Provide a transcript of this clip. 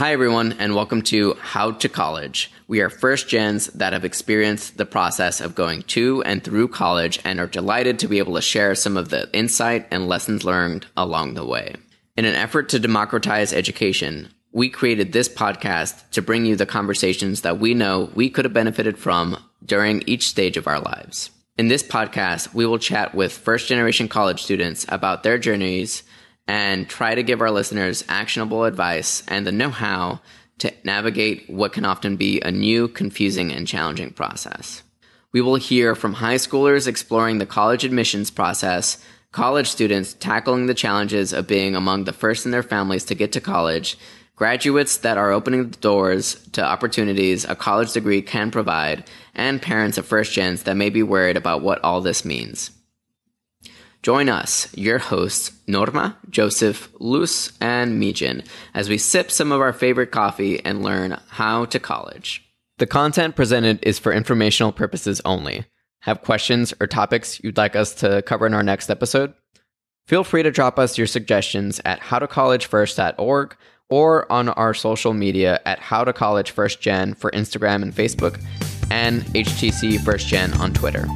Hi, everyone, and welcome to How to College. We are first gens that have experienced the process of going to and through college and are delighted to be able to share some of the insight and lessons learned along the way. In an effort to democratize education, we created this podcast to bring you the conversations that we know we could have benefited from during each stage of our lives. In this podcast, we will chat with first generation college students about their journeys and try to give our listeners actionable advice and the know how to navigate what can often be a new, confusing, and challenging process. We will hear from high schoolers exploring the college admissions process, college students tackling the challenges of being among the first in their families to get to college, graduates that are opening the doors to opportunities a college degree can provide, and parents of first gens that may be worried about what all this means. Join us, your hosts, Norma, Joseph, Luz, and Mijin, as we sip some of our favorite coffee and learn how to college. The content presented is for informational purposes only. Have questions or topics you'd like us to cover in our next episode? Feel free to drop us your suggestions at howtocollegefirst.org or on our social media at howtocollegefirstgen for Instagram and Facebook and HTC First Gen on Twitter.